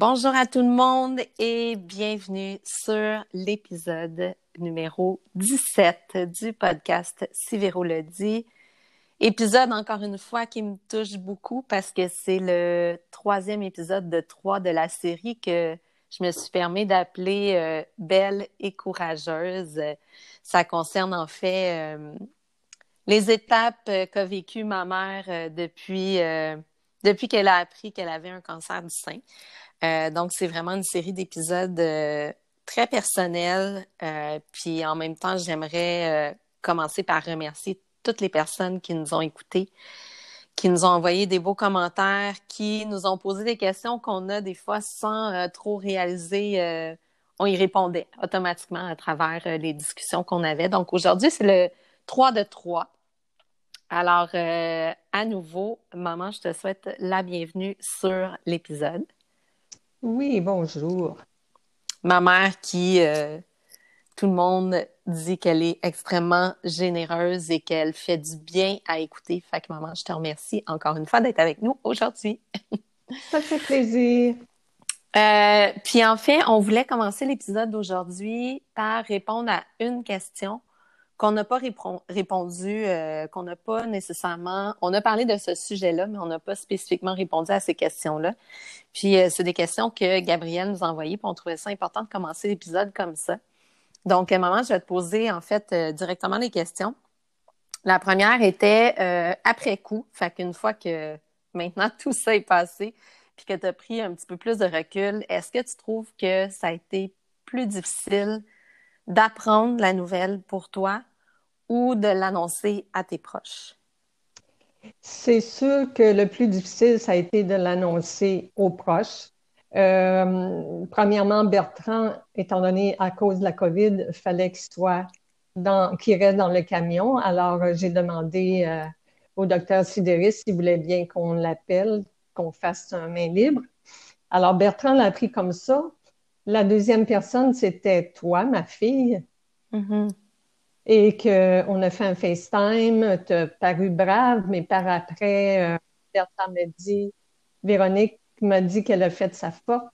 Bonjour à tout le monde et bienvenue sur l'épisode numéro 17 du podcast Sivero le dit. Épisode, encore une fois, qui me touche beaucoup parce que c'est le troisième épisode de trois de la série que je me suis permis d'appeler euh, Belle et courageuse. Ça concerne en fait euh, les étapes qu'a vécues ma mère euh, depuis, depuis qu'elle a appris qu'elle avait un cancer du sein. Euh, donc, c'est vraiment une série d'épisodes euh, très personnels. Euh, puis en même temps, j'aimerais commencer par remercier toutes les personnes qui nous ont écoutés, qui nous ont envoyé des beaux commentaires, qui nous ont posé des questions qu'on a des fois sans trop réaliser. on y répondait automatiquement à travers les discussions qu'on avait. Donc aujourd'hui, c'est le 3 de 3. Alors, à nouveau, maman, je te souhaite la bienvenue sur l'épisode. Oui, bonjour. Ma mère qui, euh, tout le monde dit qu'elle est extrêmement généreuse et qu'elle fait du bien à écouter. Fait que maman, je te remercie encore une fois d'être avec nous aujourd'hui. Ça fait plaisir. Euh, puis en fait, on voulait commencer l'épisode d'aujourd'hui par répondre à une question qu'on n'a pas répondu, euh, qu'on n'a pas nécessairement. On a parlé de ce sujet-là, mais on n'a pas spécifiquement répondu à ces questions-là. Puis euh, c'est des questions que Gabrielle nous a envoyées, puis on trouvait ça important de commencer l'épisode comme ça. Donc, moment, je vais te poser en fait euh, directement les questions. La première était après coup, fait qu'une fois que maintenant tout ça est passé, puis que tu as pris un petit peu plus de recul, est-ce que tu trouves que ça a été plus difficile d'apprendre la nouvelle pour toi ou de l'annoncer à tes proches? C'est sûr que le plus difficile, ça a été de l'annoncer aux proches. Euh, premièrement, Bertrand, étant donné à cause de la COVID, il fallait qu'il soit dans, qu'il reste dans le camion. Alors, j'ai demandé euh, au docteur Sidéris s'il voulait bien qu'on l'appelle, qu'on fasse un main libre. Alors, Bertrand l'a pris comme ça. La deuxième personne, c'était toi, ma fille. Mm-hmm et qu'on a fait un FaceTime, tu as paru brave, mais par après, euh, Bertrand m'a dit, Véronique m'a dit qu'elle a fait sa force,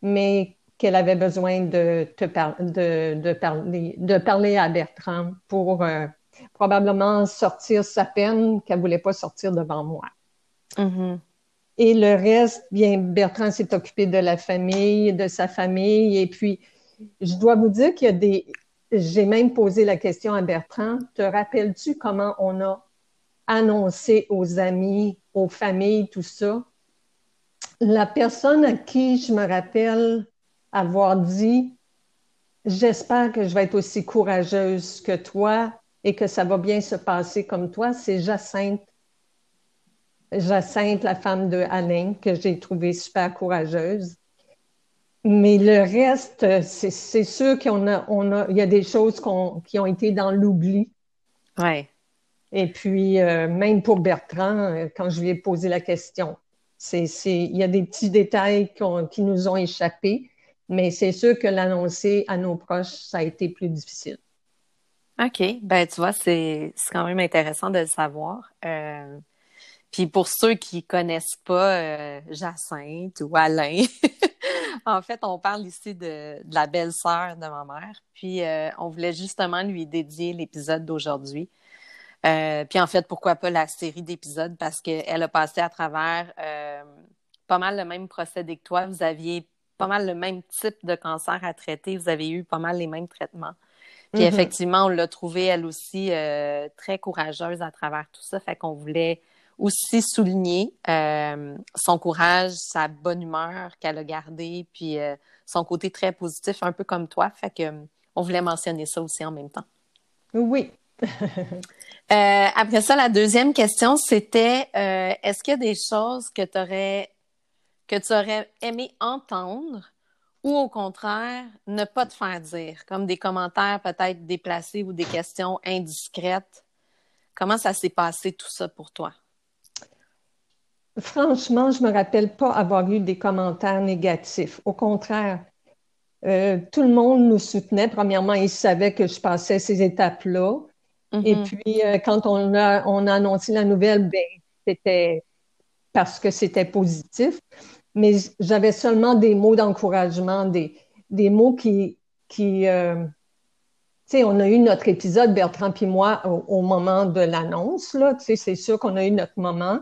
mais qu'elle avait besoin de, te de, de, parler, de parler à Bertrand pour euh, probablement sortir sa peine qu'elle voulait pas sortir devant moi. Mm-hmm. Et le reste, bien, Bertrand s'est occupé de la famille, de sa famille, et puis je dois vous dire qu'il y a des, j'ai même posé la question à Bertrand. Te rappelles-tu comment on a annoncé aux amis, aux familles, tout ça? La personne à qui je me rappelle avoir dit J'espère que je vais être aussi courageuse que toi et que ça va bien se passer comme toi, c'est Jacinthe. Jacinthe, la femme de Alain, que j'ai trouvée super courageuse. Mais le reste, c'est sûr qu'on a, on a, il y a des choses qui ont été dans l'oubli. Ouais. Et puis, euh, même pour Bertrand, euh, quand je lui ai posé la question, c'est, il y a des petits détails qui nous ont échappé, mais c'est sûr que l'annoncer à nos proches, ça a été plus difficile. OK. Ben, tu vois, c'est, quand même intéressant de le savoir. Euh, puis pour ceux qui connaissent pas Jacinthe ou Alain, en fait, on parle ici de, la belle-sœur de ma mère. Puis, euh, on voulait justement lui dédier l'épisode d'aujourd'hui. Euh, puis, en fait, pourquoi pas la série d'épisodes? Parce qu'elle a passé à travers euh, pas mal le même procédé que toi. Vous aviez pas mal le même type de cancer à traiter. Vous avez eu pas mal les mêmes traitements. Puis, mm-hmm. effectivement, on l'a trouvée, elle aussi, très courageuse à travers tout ça. Fait qu'on voulait aussi souligner euh, son courage, sa bonne humeur qu'elle a gardée, puis euh, son côté très positif, un peu comme toi. Fait que euh, on voulait mentionner ça aussi en même temps. Oui. après ça, la deuxième question, c'était est-ce qu'il y a des choses que, aurais, que tu aurais aimé entendre ou au contraire, ne pas te faire dire, comme des commentaires peut-être déplacés ou des questions indiscrètes? Comment ça s'est passé tout ça pour toi? Franchement, je me rappelle pas avoir eu des commentaires négatifs. Au contraire, euh, tout le monde nous soutenait. Premièrement, ils savaient que je passais ces étapes-là. Et mm-hmm. puis, euh, quand on a, on a annoncé la nouvelle, ben, c'était parce que c'était positif, mais j'avais seulement des mots d'encouragement, des, des mots qui, qui euh, tu sais, on a eu notre épisode, Bertrand puis moi, au, moment de l'annonce, c'est sûr qu'on a eu notre moment,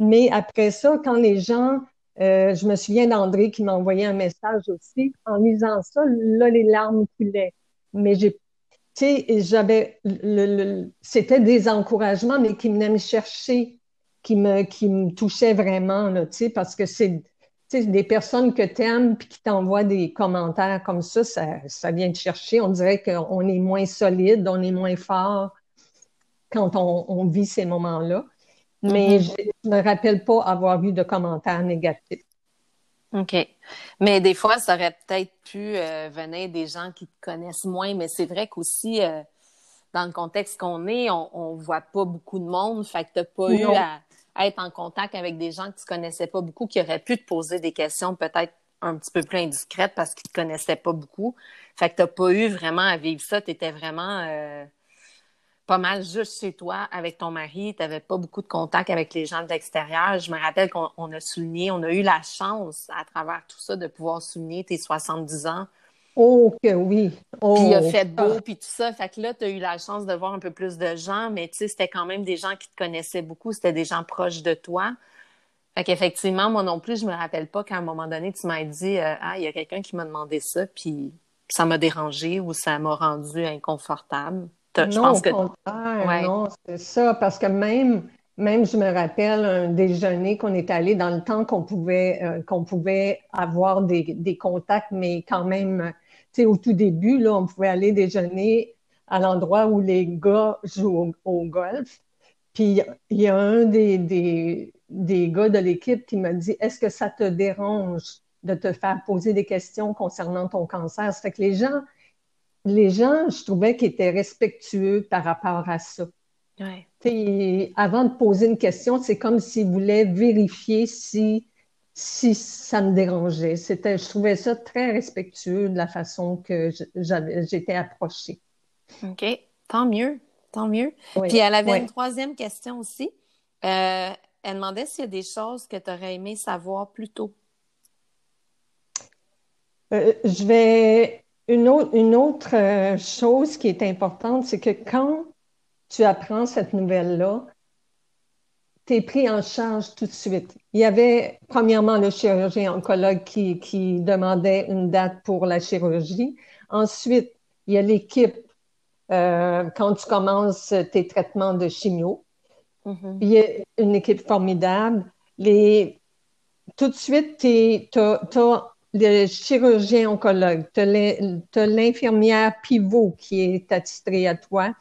mais après ça, quand les gens, euh, je me souviens d'André qui m'a envoyé un message aussi, en lisant ça, là, les larmes coulaient. Mais j'ai tu sais, j'avais c'était des encouragements, mais qui venaient me chercher, qui me, qui me touchaient vraiment, tu sais, parce que c'est des personnes que tu aimes puis qui t'envoient des commentaires comme ça, ça, ça vient te chercher. On dirait qu'on est moins solide, on est moins fort quand on vit ces moments-là. Mais mm-hmm. je ne me rappelle pas avoir eu de commentaires négatifs. OK. Mais des fois, ça aurait peut-être pu euh, venir des gens qui te connaissent moins, mais c'est vrai qu'aussi, euh, dans le contexte qu'on est, on ne voit pas beaucoup de monde, fait que tu n'as pas eu à, être en contact avec des gens que tu connaissais pas beaucoup, qui auraient pu te poser des questions peut-être un petit peu plus indiscrètes parce qu'ils te connaissaient pas beaucoup. Fait que tu n'as pas eu vraiment à vivre ça, tu étais vraiment... Euh, pas mal juste chez toi avec ton mari. Tu n'avais pas beaucoup de contact avec les gens de l'extérieur. Je me rappelle qu'on a souligné, on a eu la chance à travers tout ça de pouvoir souligner tes 70 ans. Oh, que oui. Oh, puis il a fait beau, puis tout ça. Fait que là, tu as eu la chance de voir un peu plus de gens, mais tu sais, c'était quand même des gens qui te connaissaient beaucoup. C'était des gens proches de toi. Fait qu'effectivement, moi non plus, je me rappelle pas qu'à un moment donné, tu m'as dit euh, Ah, il y a quelqu'un qui m'a demandé ça, puis ça m'a dérangé ou ça m'a rendu inconfortable. Non, au contraire, non, c'est ça, parce que même, même, je me rappelle un déjeuner qu'on est allé dans le temps qu'on pouvait, euh, qu'on pouvait avoir des, des, contacts, mais quand même, tu sais, au tout début, là, on pouvait aller déjeuner à l'endroit où les gars jouent au, golf. Puis il y a un des, des, des gars de l'équipe qui m'a dit Est-ce que ça te dérange de te faire poser des questions concernant ton cancer? Ça fait que les gens, les gens, je trouvais qu'ils étaient respectueux par rapport à ça. avant de poser une question, c'est comme s'ils voulaient vérifier si, si ça me dérangeait. C'était, je trouvais ça très respectueux de la façon que j'étais approchée. OK, tant mieux, tant mieux. Puis elle avait une troisième question aussi. Euh, elle demandait s'il y a des choses que tu aurais aimé savoir plus tôt. Euh, je vais une autre, euh, chose qui est importante, c'est que quand tu apprends cette nouvelle-là, tu es pris en charge tout de suite. Il y avait premièrement le chirurgien oncologue qui, qui demandait une date pour la chirurgie. Ensuite, il y a l'équipe euh, quand tu commences tes traitements de chimio. Mm-hmm. Il y a une équipe formidable. Les, tout de suite, tu as, le chirurgien oncologue, tu as l'infirmière pivot qui est attitrée à toi,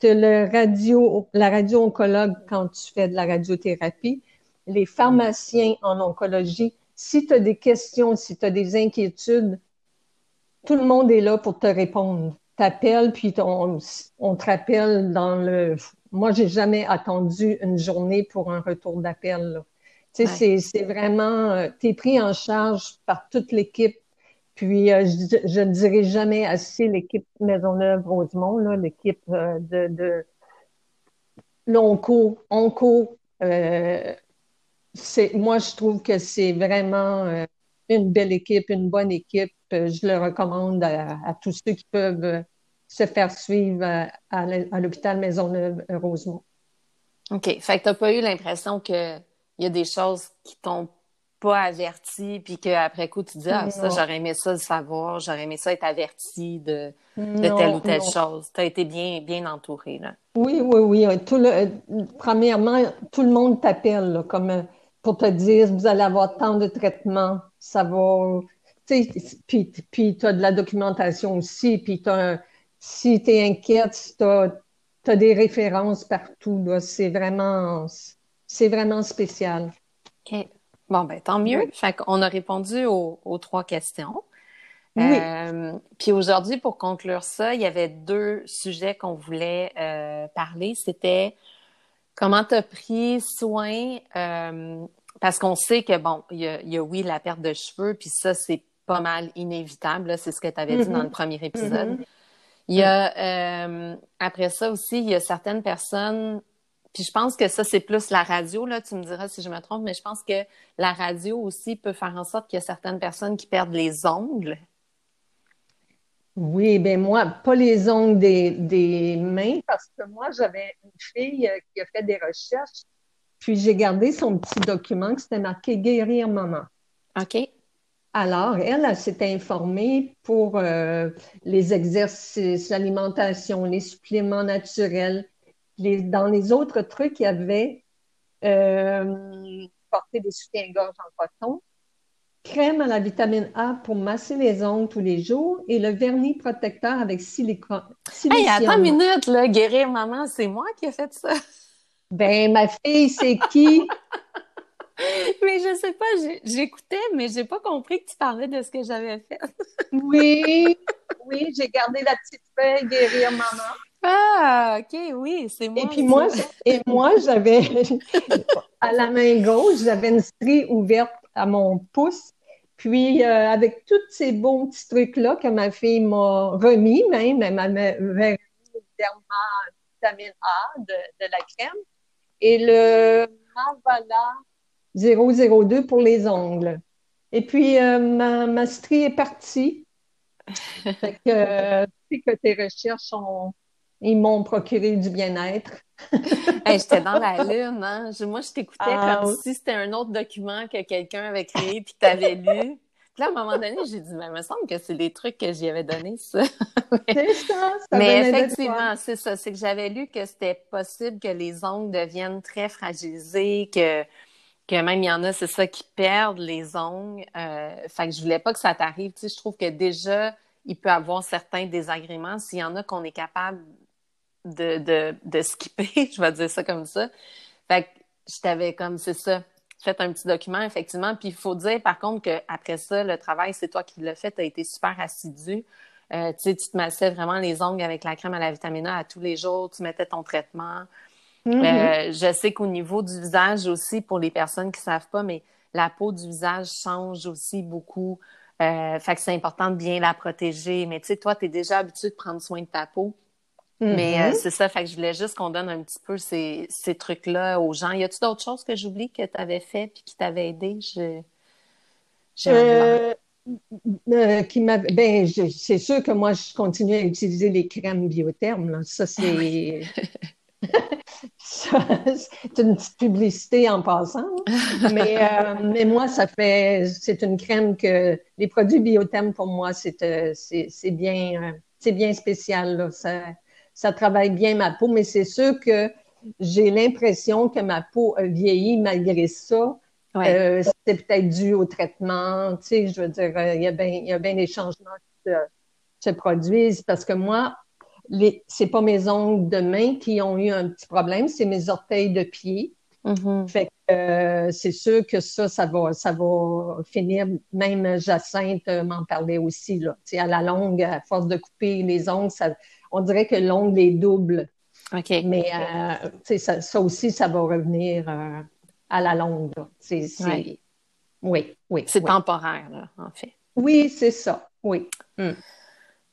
tu as radio, la radio-oncologue quand tu fais de la radiothérapie, les pharmaciens en oncologie. Si tu as des questions, si tu as des inquiétudes, tout le monde est là pour te répondre. T'appelles, puis on, on te rappelle dans le... Moi, j'ai jamais attendu une journée pour un retour d'appel. C'est vraiment, euh, tu es pris en charge par toute l'équipe. Puis, euh, je ne dirai jamais assez l'équipe Maisonneuve-Rosemont, l'équipe euh, de, de l'ONCO. ONCO, moi, je trouve que c'est vraiment une belle équipe, une bonne équipe. Je le recommande à, tous ceux qui peuvent se faire suivre à, à l'hôpital Maisonneuve-Rosemont. OK. Fait que tu n'as pas eu l'impression que il y a des choses qui t'ont pas averti, puis qu'après coup, tu dis, ah, ça, j'aurais aimé ça le savoir, j'aurais aimé ça être averti de, de telle ou telle chose. Tu as été bien, bien entouré, là. Oui, oui, oui. Tout le, premièrement, tout le monde t'appelle, comme pour te dire, vous allez avoir tant de traitements, ça va. Puis, puis tu as de la documentation aussi, puis si tu es inquiète, tu as, as, des références partout. C'est vraiment c'est vraiment spécial. OK. Bon, ben tant mieux. Fait qu'on a répondu aux, trois questions. Oui. Euh, puis aujourd'hui, pour conclure ça, il y avait deux sujets qu'on voulait euh, parler. C'était comment tu as pris soin, euh, parce qu'on sait que, bon, il y, a, oui, la perte de cheveux, puis ça, c'est pas mal inévitable. C'est ce que tu avais dit dans le mm-hmm. premier épisode. Mm-hmm. Il y a, après ça aussi, il y a certaines personnes Puis je pense que ça, c'est plus la radio, là, tu me diras si je me trompe, mais je pense que la radio aussi peut faire en sorte qu'il y a certaines personnes qui perdent les ongles. Oui, ben moi, pas les ongles des, mains, parce que moi, j'avais une fille euh, qui a fait des recherches, puis j'ai gardé son petit document qui s'était marqué Guérir maman. OK. Alors, elle, elle, s'est informée pour euh, les exercices, l'alimentation, les suppléments naturels. Dans les autres trucs, il y avait euh, porter des soutiens-gorge en coton, crème à la vitamine A pour masser les ongles tous les jours et le vernis protecteur avec silicone. Hey, attends une minute, là, guérir maman, c'est moi qui ai fait ça. Ben, ma fille, c'est qui? mais je sais pas, j'écoutais, mais j'ai pas compris que tu parlais de ce que j'avais fait. oui, oui, j'ai gardé la petite feuille guérir maman. Ah, ok, oui, c'est moi. Et puis moi, et moi, j'avais à la main gauche, j'avais une strie ouverte à mon pouce. Puis euh, avec tous ces bons petits trucs-là que ma fille m'a remis, même, elle m'avait remis vitamine A de, de, la crème. Et le Mavala 002 pour les ongles. Et puis, euh, ma, ma strie est partie. fait que, euh, que tes recherches ont, ils m'ont procuré du bien-être. J'étais dans la lune, hein? moi, je t'écoutais ah comme si c'était un autre document que quelqu'un avait créé puis que tu avais lu. Puis là, à un moment donné, j'ai dit, mais il me semble que c'est des trucs que j'y avais donné, ça. c'est ça, ça Mais effectivement, c'est ça. C'est que j'avais lu que c'était possible que les ongles deviennent très fragilisés, que que même il y en a, c'est ça, qui perdent les ongles. Euh, fait que je voulais pas que ça t'arrive. Tu sais, je trouve que déjà, il peut avoir certains désagréments. S'il y en a qu'on est capable de, de, de skipper, je vais dire ça comme ça. Fait que je t'avais comme, c'est ça, fait un petit document, effectivement. Puis il faut dire, par contre, qu'après ça, le travail, c'est toi qui l'as fait, tu as été super assidu. Euh, tu sais, tu te massais vraiment les ongles avec la crème à la vitamine A à tous les jours, tu mettais ton traitement. Mm-hmm. Euh, je sais qu'au niveau du visage aussi, pour les personnes qui savent pas, mais la peau du visage change aussi beaucoup. Euh, fait que c'est important de bien la protéger. Mais tu sais, toi, tu es déjà habitué de prendre soin de ta peau. Mais euh, mm-hmm. c'est ça, fait que je voulais juste qu'on donne un petit peu ces, ces trucs-là aux gens. Y a-tu d'autres choses que j'oublie que tu avais fait puis qui t'avaient aidé? Je... Euh, qui ben, c'est sûr que moi, je continue à utiliser les crèmes biothermes. Là. Ça, c'est. c'est une petite publicité en passant. Mais, euh, mais moi, ça fait, c'est une crème que les produits biothermes pour moi, c'est, euh, c'est, bien, euh, c'est bien spécial. Là. Ça, ça travaille bien ma peau, mais c'est sûr que j'ai l'impression que ma peau a vieilli malgré ça. c'est peut-être dû au traitement. Tu sais, je veux dire, il y a bien, il y a bien des changements qui se produisent parce que moi, les, c'est pas mes ongles de main qui ont eu un petit problème, c'est mes orteils de pied. Mm-hmm. Fait que euh, c'est sûr que ça, ça va, ça va finir. Même Jacinthe m'en parlait aussi là. sais, à la longue, à force de couper les ongles, ça, on dirait que l'ongle est double. Ok. Mais euh, ça, ça, aussi, ça va revenir euh, à la longue. C'est, Oui, oui. C'est temporaire, là, en fait. Oui, c'est ça. Oui. Mm.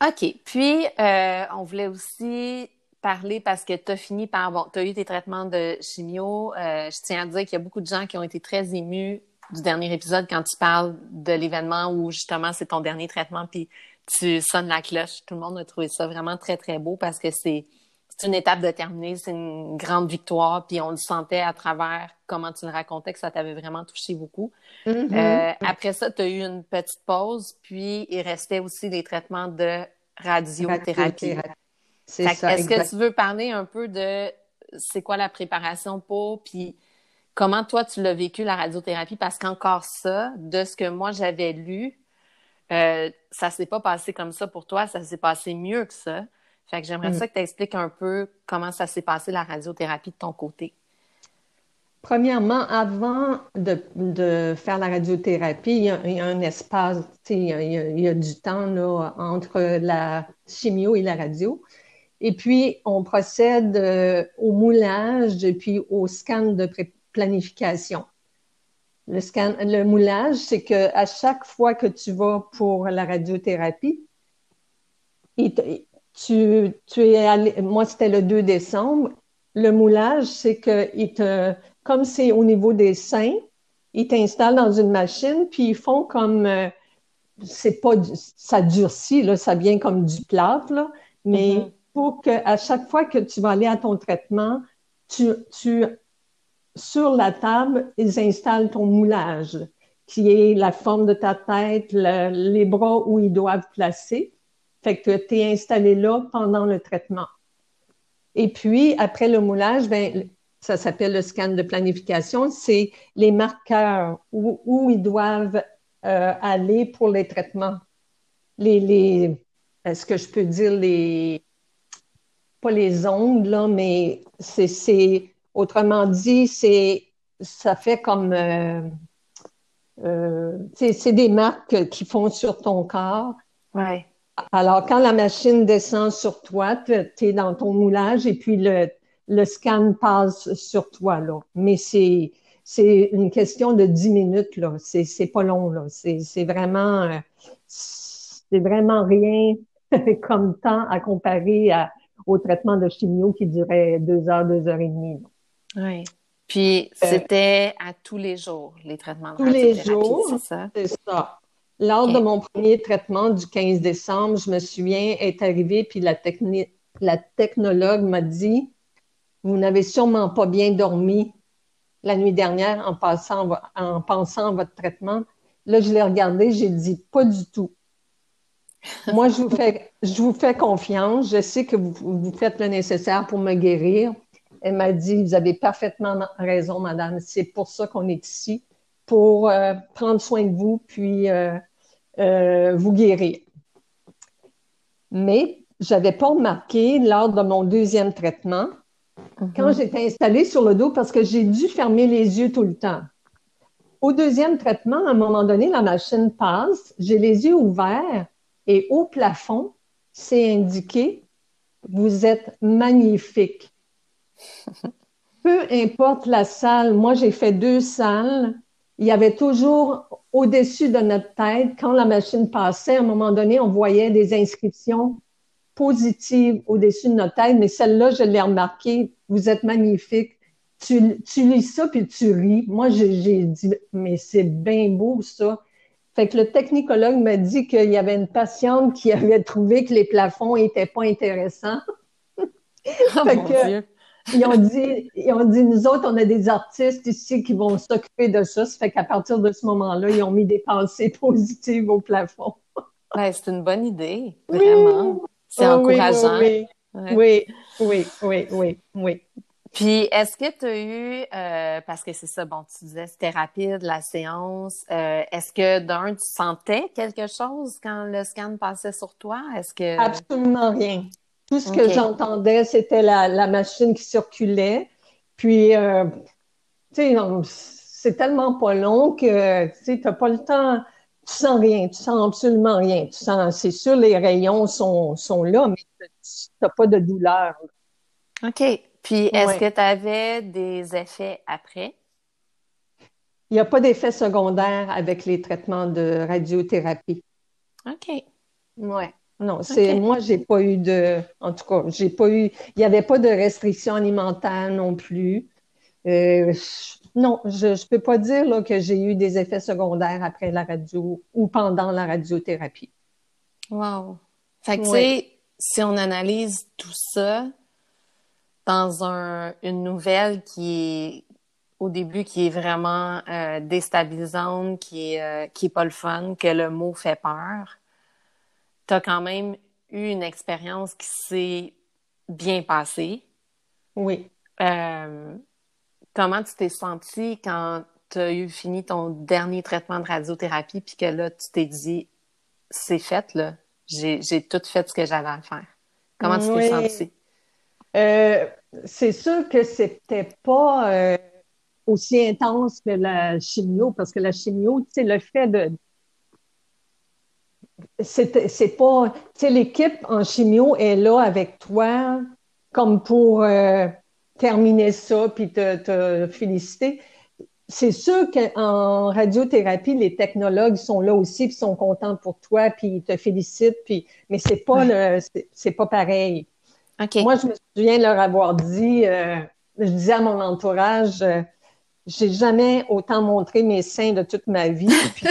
OK. Puis, euh, on voulait aussi parler parce que tu as fini par, bon, tu as eu tes traitements de chimio. Je tiens à dire qu'il y a beaucoup de gens qui ont été très émus du dernier épisode quand tu parles de l'événement où justement c'est ton dernier traitement puis tu sonnes la cloche. Tout le monde a trouvé ça vraiment très, très beau parce que c'est c'est une étape de terminer, c'est une grande victoire, puis on le sentait à travers comment tu le racontais que ça t'avait vraiment touché beaucoup. Mm-hmm. Euh, après ça, tu as eu une petite pause, puis il restait aussi des traitements de radiothérapie. C'est ça. Est-ce que tu veux parler un peu de c'est quoi la préparation pour, puis comment toi tu l'as vécu la radiothérapie? Parce qu'encore ça, de ce que moi j'avais lu, euh, ça s'est pas passé comme ça pour toi, ça s'est passé mieux que ça. Fait que j'aimerais mm. ça que tu expliques un peu comment ça s'est passé la radiothérapie de ton côté. Premièrement, avant de, faire la radiothérapie, il y a, un espace, il y, a, il y a, du temps là, entre la chimio et la radio. Et puis, on procède euh, au moulage et puis au scan de planification. Le, scan, le moulage, c'est qu'à chaque fois que tu vas pour la radiothérapie, tu, tu es allé, moi c'était le 2 décembre, le moulage, c'est que il te, comme c'est au niveau des seins, ils t'installent dans une machine, puis ils font comme, euh, c'est pas, ça durcit, là, ça vient comme du plâtre, là, mais mm-hmm. pour que à chaque fois que tu vas aller à ton traitement, tu, tu, sur la table, ils installent ton moulage, qui est la forme de ta tête, les bras où ils doivent placer. Fait que tu es installé là pendant le traitement. Et puis, après le moulage, ben, ça s'appelle le scan de planification, c'est les marqueurs où, ils doivent euh, aller pour les traitements. Les, les est-ce que je peux dire les, pas les ongles, là, mais c'est, autrement dit, c'est, ça fait comme, euh, euh, c'est, des marques qui font sur ton corps. Ouais. Alors, quand la machine descend sur toi, tu es dans ton moulage et puis le, le scan passe sur toi, là. Mais c'est, c'est une question de 10 minutes, là. C'est, c'est pas long, là. C'est, c'est vraiment, euh, c'est vraiment rien comme temps à comparer à, au traitement de chimio qui durait deux heures, deux heures et demie. Oui. Puis, euh, c'était à tous les jours, les traitements de Tous les jours, c'est ça? C'est ça. Lors de mon premier traitement du 15 décembre, je me souviens être arrivée, puis la, la technologue m'a dit Vous n'avez sûrement pas bien dormi la nuit dernière en, passant, en pensant à votre traitement. Là, je l'ai regardé, j'ai dit Pas du tout. Moi, je vous, fais, je vous fais confiance. Je sais que vous, vous faites le nécessaire pour me guérir. Elle m'a dit Vous avez parfaitement raison, madame. C'est pour ça qu'on est ici, pour euh, prendre soin de vous, puis. Euh, euh, vous guérir. Mais je n'avais pas remarqué lors de mon deuxième traitement, quand mhm. j'étais installée sur le dos, parce que j'ai dû fermer les yeux tout le temps. Au deuxième traitement, à un moment donné, la machine passe, j'ai les yeux ouverts et au plafond, c'est indiqué Vous êtes magnifique. Peu importe la salle, moi j'ai fait deux salles, il y avait toujours au-dessus de notre tête, quand la machine passait, à un moment donné, on voyait des inscriptions positives au-dessus de notre tête, mais celle-là, je l'ai remarqué, vous êtes magnifique. Tu, tu lis ça puis tu ris. Moi, j'ai dit, mais c'est bien beau ça. Fait que le technicologue m'a dit qu'il y avait une patiente qui avait trouvé que les plafonds étaient pas intéressants. Oh, mon Dieu. Ils ont dit, ils ont dit, nous autres, on a des artistes ici qui vont s'occuper de ça. Ça fait qu'à partir de ce moment-là, ils ont mis des pensées positives au plafond. c'est une bonne idée, vraiment. C'est oh encourageant. Oui oui. oui, oui, oui, oui, Puis, est-ce que tu as eu, euh, parce que c'est ça, bon, tu disais c'était rapide, la séance, euh, est-ce que d'un, tu sentais quelque chose quand le scan passait sur toi? Est-ce que... Absolument rien. Tout ce que j'entendais, c'était la, machine qui circulait. Puis, euh, tu sais, c'est tellement pas long que, tu t'as pas le temps, tu sens rien, tu sens absolument rien. Tu sens, c'est sûr, les rayons sont, sont là, mais tu n'as pas de douleur. OK. Puis, est-ce que tu avais des effets après? Il n'y a pas d'effet secondaire avec les traitements de radiothérapie. OK. Ouais. Non, c'est moi, j'ai pas eu de. En tout cas, j'ai pas eu. Il n'y avait pas de restrictions alimentaires non plus. Euh, non, je ne peux pas dire là, que j'ai eu des effets secondaires après la radio ou pendant la radiothérapie. Wow. Fait que, tu sais, si on analyse tout ça dans un, une nouvelle qui est au début qui est vraiment euh, déstabilisante, qui est, euh, qui est pas le fun, que le mot fait peur, tu as quand même eu une expérience qui s'est bien passée. Oui. Euh, comment tu t'es sentie quand tu as eu fini ton dernier traitement de radiothérapie puis que là, tu t'es dit, c'est fait, là, j'ai tout fait ce que j'avais à faire. Comment tu t'es sentie? Euh, c'est sûr que c'était pas euh, aussi intense que la chimio, parce que la chimio, tu sais, le fait de, c'est pas, tu sais, l'équipe en chimio est là avec toi comme pour euh, terminer ça puis te, te féliciter. C'est sûr qu'en radiothérapie, les technologues sont là aussi puis sont contents pour toi puis ils te félicitent puis, mais c'est pas le, c'est pas pareil. Moi, je me souviens leur avoir dit, euh, je disais à mon entourage, euh, j'ai jamais autant montré mes seins de toute ma vie. Puis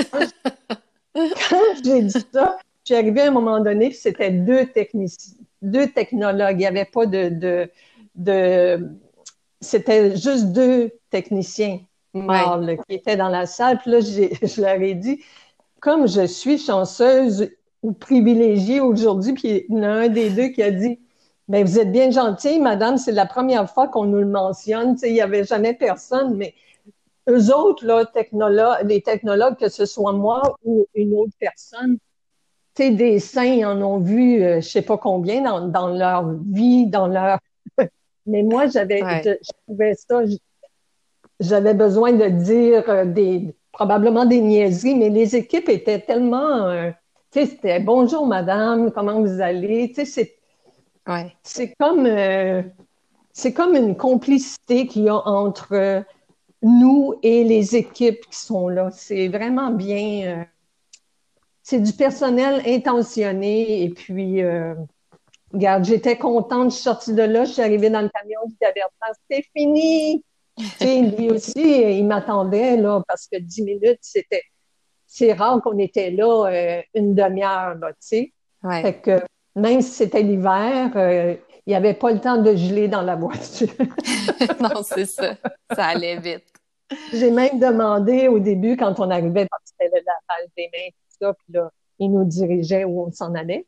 j'ai dit ça, j'ai arrivé à un moment donné, c'était deux techniciens, deux technologues. Il n'y avait pas de, de, de c'était juste deux techniciens mâles qui étaient dans la salle. Puis là, je leur ai dit, comme je suis chanceuse ou privilégiée aujourd'hui, puis il y en a un des deux qui a dit, mais vous êtes bien gentille, madame, c'est la première fois qu'on nous le mentionne. il n'y avait jamais personne, mais eux autres, là, technologues, les technologues, que ce soit moi ou une autre personne, tu sais, des saints, ils en ont vu, je euh, je sais pas combien dans, dans, leur vie, dans leur. mais moi, j'avais, je, trouvais ça, j'avais besoin de dire euh, des, probablement des niaiseries, mais les équipes étaient tellement, euh, tu sais, c'était bonjour madame, comment vous allez, tu sais, c'est Ouais. C'est comme, euh, c'est comme une complicité qu'il y a entre nous et les équipes qui sont là. C'est vraiment bien. Euh, c'est du personnel intentionné. Et puis, euh, regarde, j'étais contente. Je suis sortie de là. Je suis arrivée dans le camion. Je dis à c'est fini. lui aussi, il m'attendait là parce que dix minutes, c'était. C'est rare qu'on était là une demi-heure, tu sais. Fait que même si c'était l'hiver, euh, il n'y avait pas le temps de geler dans la voiture. non, c'est ça. Ça allait vite. J'ai même demandé au début, quand on arrivait, parce que c'était la page des mains, tout ça, puis là, ils nous dirigeaient où on s'en allait.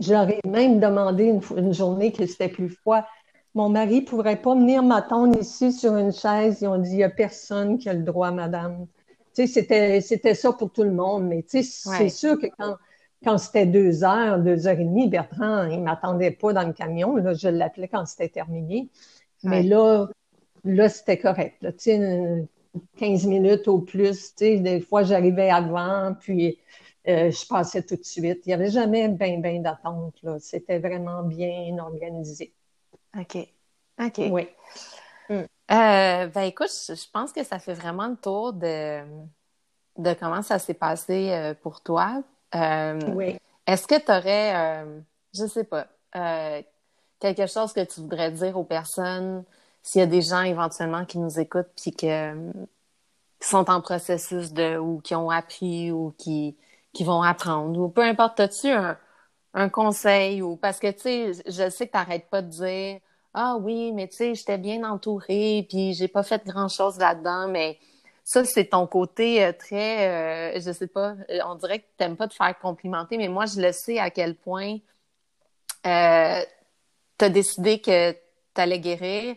J'aurais même demandé une, journée que c'était plus froid. Mon mari ne pourrait pas venir m'attendre ici sur une chaise. Ils ont dit, il n'y a personne qui a le droit, madame. Tu sais, c'était, ça pour tout le monde. Mais tu sais, c'est sûr que quand, quand c'était deux heures, deux heures et demie, Bertrand, il m'attendait pas dans le camion. Là, je l'appelais quand c'était terminé. Mais là, là, c'était correct. Là, 15 minutes au plus. Des fois, j'arrivais avant, puis euh, je passais tout de suite. Il n'y avait jamais ben, ben d'attente. C'était vraiment bien organisé. OK. OK. Oui. Hmm. Euh, ben écoute, je pense que ça fait vraiment le tour de, de comment ça s'est passé euh, pour toi. Euh, oui. Est-ce que tu aurais, je sais pas, quelque chose que tu voudrais dire aux personnes s'il y a des gens éventuellement qui nous écoutent puis qui sont en processus de ou qui ont appris ou qui, qui vont apprendre ou peu importe, as-tu un, un conseil ou parce que tu sais, je sais que tu n'arrêtes pas de dire ah oui, mais tu sais, j'étais bien entourée puis j'ai pas fait grand chose là-dedans, mais ça, c'est ton côté euh, très, euh, je sais pas, euh, on dirait que tu n'aimes pas te faire complimenter, mais moi, je le sais à quel point euh, tu as décidé que tu allais guérir.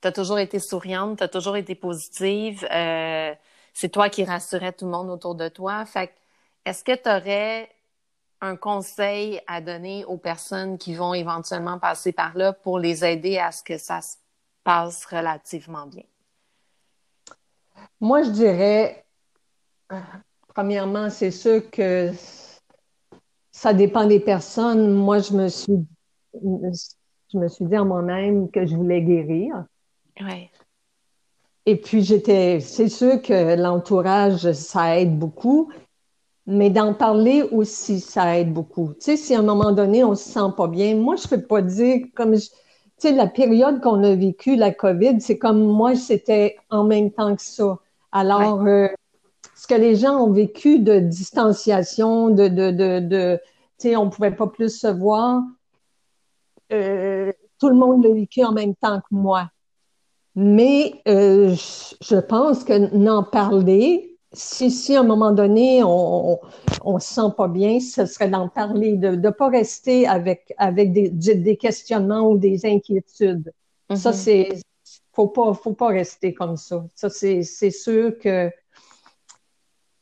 Tu as toujours été souriante, tu as toujours été positive. c'est toi qui rassurais tout le monde autour de toi. Fait est-ce que tu aurais un conseil à donner aux personnes qui vont éventuellement passer par là pour les aider à ce que ça se passe relativement bien? Moi, je dirais, premièrement, c'est sûr que ça dépend des personnes. Moi, je me suis, je me suis dit en moi-même que je voulais guérir. Et puis, j'étais, c'est sûr que l'entourage, ça aide beaucoup, mais d'en parler aussi, ça aide beaucoup. Tu sais, si à un moment donné, on se sent pas bien, moi, je peux pas dire, comme tu sais, la période qu'on a vécue, la COVID, c'est comme moi, c'était en même temps que ça. Alors, euh, ce que les gens ont vécu de distanciation, de, de, de, de tu sais, on pouvait pas plus se voir, euh, tout le monde l'a vécu en même temps que moi. Mais euh, je pense que n'en parler, si, si à un moment donné on, on, se sent pas bien, ce serait d'en parler, de ne pas rester avec, avec des, des questionnements ou des inquiétudes. Ça, mm-hmm. c'est faut pas, faut pas rester comme ça. Ça, c'est sûr que,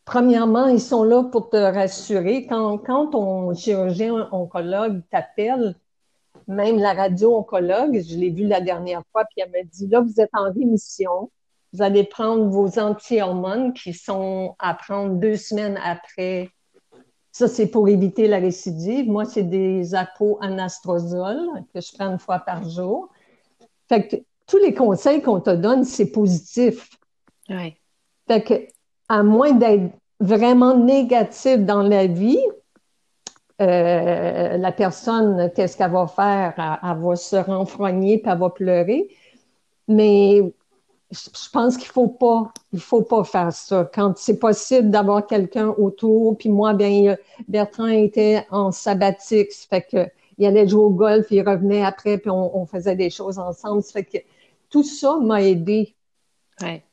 premièrement, ils sont là pour te rassurer. Quand, quand ton chirurgien oncologue t'appelle, même la radio-oncologue, je l'ai vu la dernière fois, puis elle m'a dit, là, vous êtes en rémission, vous allez prendre vos anti-hormones qui sont à prendre deux semaines après. Ça, c'est pour éviter la récidive. Moi, c'est des apo-anastrozole que je prends une fois par jour. Fait que tous les conseils qu'on te donne, c'est positif. Oui. Fait que, à moins d'être vraiment négatif dans la vie, euh, la personne, qu'est-ce qu'elle va faire? Elle, va se renfrogner puis elle va pleurer. Mais je pense qu'il faut pas, il faut pas faire ça. Quand c'est possible d'avoir quelqu'un autour, puis moi, bien, Bertrand était en sabbatique, ça fait que il allait jouer au golf, il revenait après, puis on, faisait des choses ensemble. Ça fait que tout ça m'a aidé. Ouais.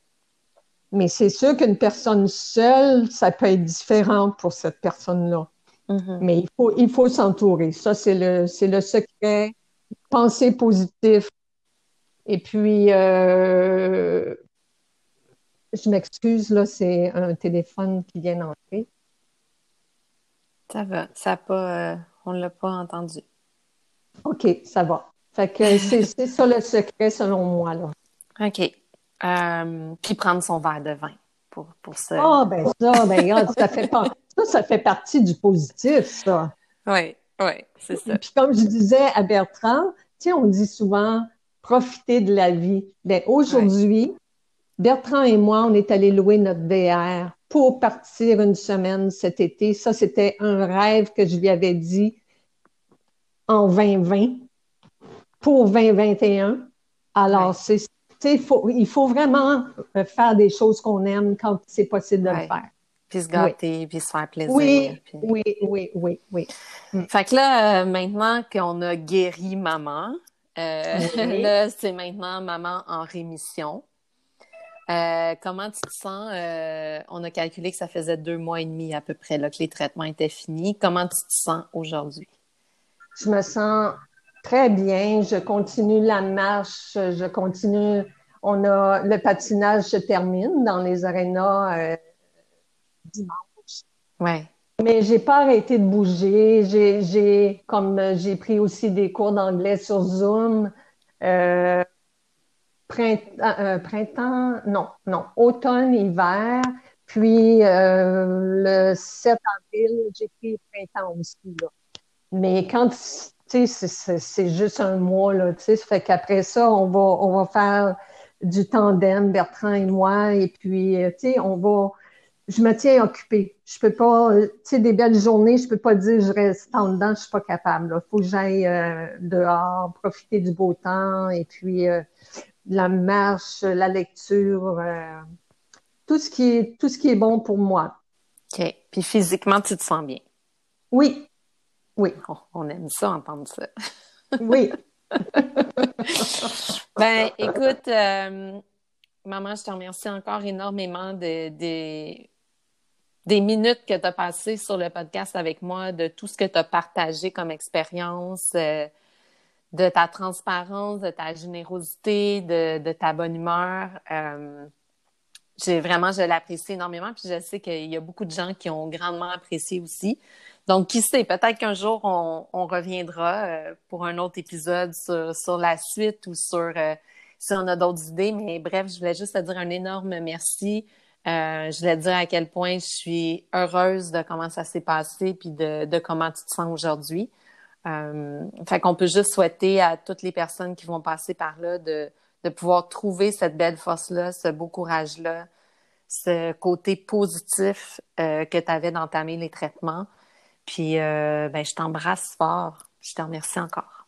Mais c'est sûr qu'une personne seule, ça peut être différent pour cette personne-là. Mm-hmm. Mais il faut, il faut s'entourer. Ça, c'est le, c'est le secret. Penser positif. Et puis, euh, je m'excuse, là, c'est un téléphone qui vient d'entrer. Ça va. Ça pas, euh, on ne l'a pas entendu. OK, ça va. Fait que c'est, c'est ça le secret selon moi, là. OK. Euh, puis prendre son verre de vin pour, pour ça? Ah, ben ça, ben, ça, fait ça, ça fait partie du positif, ça. Oui, oui, c'est ça. Puis comme je disais à Bertrand, tu sais, on dit souvent profiter de la vie. Ben aujourd'hui, Bertrand et moi, on est allés louer notre VR pour partir une semaine cet été. Ça, c'était un rêve que je lui avais dit en 2020 pour 2021. Alors, c'est faut, il faut vraiment euh, faire des choses qu'on aime quand c'est possible de le faire. Puis se gâter, puis se faire plaisir. Oui, oui, oui, oui, oui. Mm. Fait que là, euh, maintenant qu'on a guéri maman, euh, là, c'est maintenant maman en rémission. comment tu te sens? on a calculé que ça faisait deux mois et demi à peu près là, que les traitements étaient finis. Comment tu te sens aujourd'hui? Je me sens Très bien. Je continue la marche. Je continue. On a le patinage se termine dans les arénas euh, dimanche. Ouais. Mais j'ai pas arrêté de bouger. J'ai, comme j'ai pris aussi des cours d'anglais sur Zoom. Euh, printemps, euh, printemps, non, non, automne, hiver. Puis le 7 avril, j'ai pris printemps aussi. Là. Mais quand c'est juste un mois, là, tu sais. Fait qu'après ça, on va, on va faire du tandem, Bertrand et moi, et puis, euh, tu sais, on va... Je me tiens occupée. Je peux pas, tu sais, des belles journées, je peux pas dire je reste en dedans, je suis pas capable. Il faut que j'aille euh, dehors, profiter du beau temps, et puis euh, la marche, la lecture, tout ce qui est tout ce qui est bon pour moi. OK. Puis physiquement, tu te sens bien? Oui, oui. Oh, on aime ça, entendre ça. oui. ben, écoute, euh, maman, je te remercie encore énormément de, des minutes que tu as passées sur le podcast avec moi, de tout ce que tu as partagé comme expérience, euh, de ta transparence, de ta générosité, de, ta bonne humeur. Euh, j'ai vraiment, je l'apprécie énormément, puis je sais qu'il y a beaucoup de gens qui ont grandement apprécié aussi. Donc, qui sait, peut-être qu'un jour, on, reviendra euh, pour un autre épisode sur, la suite ou sur euh, si on a d'autres idées. Mais bref, je voulais juste te dire un énorme merci. Euh, je voulais dire à quel point je suis heureuse de comment ça s'est passé puis de, comment tu te sens aujourd'hui. fait qu'on peut juste souhaiter à toutes les personnes qui vont passer par là de, de pouvoir trouver cette belle force-là, ce beau courage-là, ce côté positif que tu avais d'entamer les traitements. Puis, euh, ben, je t'embrasse fort. Je te remercie encore.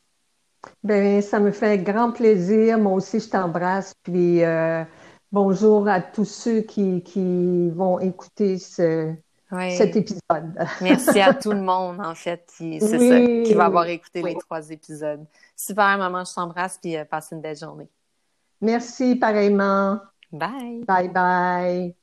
Ben, ça me fait grand plaisir. Moi aussi, je t'embrasse. Puis, euh, bonjour à tous ceux qui, qui vont écouter ce, cet épisode. Merci à tout le monde, en fait, qui, c'est ça, qui va avoir écouté les trois épisodes. Super, maman, je t'embrasse. Puis, euh, passe une belle journée. Merci, pareillement. Bye. Bye, bye.